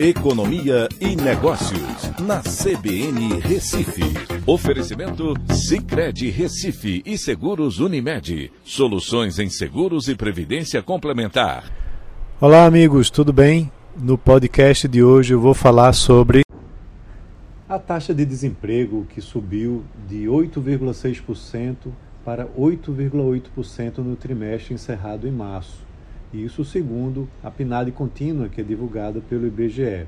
Economia e Negócios, na CBN Recife. Oferecimento Cicred Recife e Seguros Unimed. Soluções em seguros e previdência complementar. Olá, amigos, tudo bem? No podcast de hoje eu vou falar sobre a taxa de desemprego que subiu de 8,6% para 8,8% no trimestre encerrado em março isso segundo a PNAD contínua que é divulgada pelo IBGE.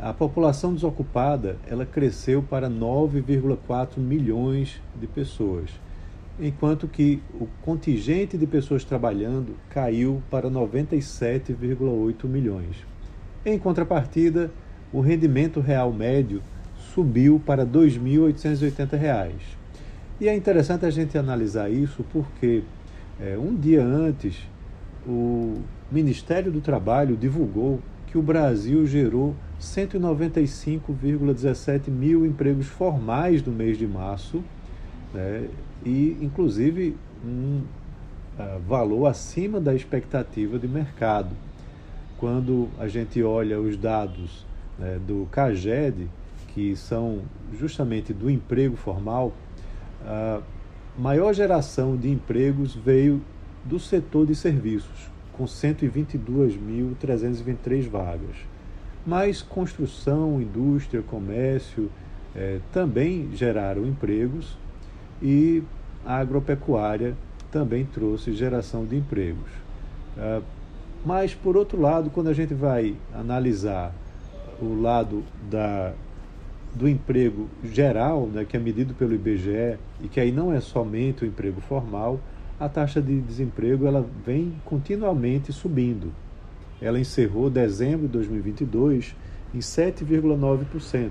A população desocupada ela cresceu para 9,4 milhões de pessoas, enquanto que o contingente de pessoas trabalhando caiu para 97,8 milhões. Em contrapartida, o rendimento real médio subiu para R$ 2.880. E é interessante a gente analisar isso porque é, um dia antes o Ministério do Trabalho divulgou que o Brasil gerou 195,17 mil empregos formais no mês de março, né, e inclusive um uh, valor acima da expectativa de mercado. Quando a gente olha os dados né, do CAGED, que são justamente do emprego formal, a maior geração de empregos veio do setor de serviços, com 122.323 vagas. Mas construção, indústria, comércio eh, também geraram empregos e a agropecuária também trouxe geração de empregos. Ah, mas, por outro lado, quando a gente vai analisar o lado da, do emprego geral, né, que é medido pelo IBGE, e que aí não é somente o emprego formal, a taxa de desemprego ela vem continuamente subindo. Ela encerrou dezembro de 2022 em 7,9%.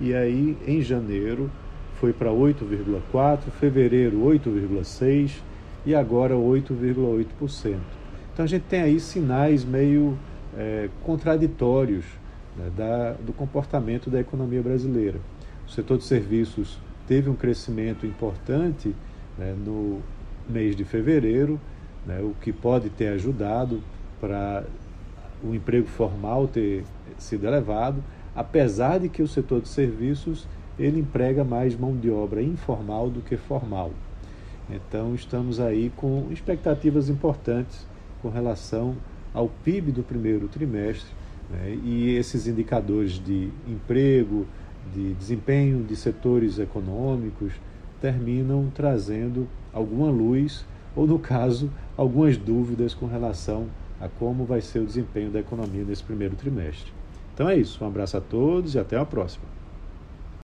E aí, em janeiro, foi para 8,4%, fevereiro 8,6% e agora 8,8%. Então a gente tem aí sinais meio é, contraditórios né, da, do comportamento da economia brasileira. O setor de serviços teve um crescimento importante né, no mês de fevereiro, né, o que pode ter ajudado para o emprego formal ter sido elevado, apesar de que o setor de serviços ele emprega mais mão de obra informal do que formal. Então estamos aí com expectativas importantes com relação ao PIB do primeiro trimestre né, e esses indicadores de emprego, de desempenho de setores econômicos terminam trazendo alguma luz, ou no caso, algumas dúvidas com relação a como vai ser o desempenho da economia nesse primeiro trimestre. Então é isso, um abraço a todos e até a próxima.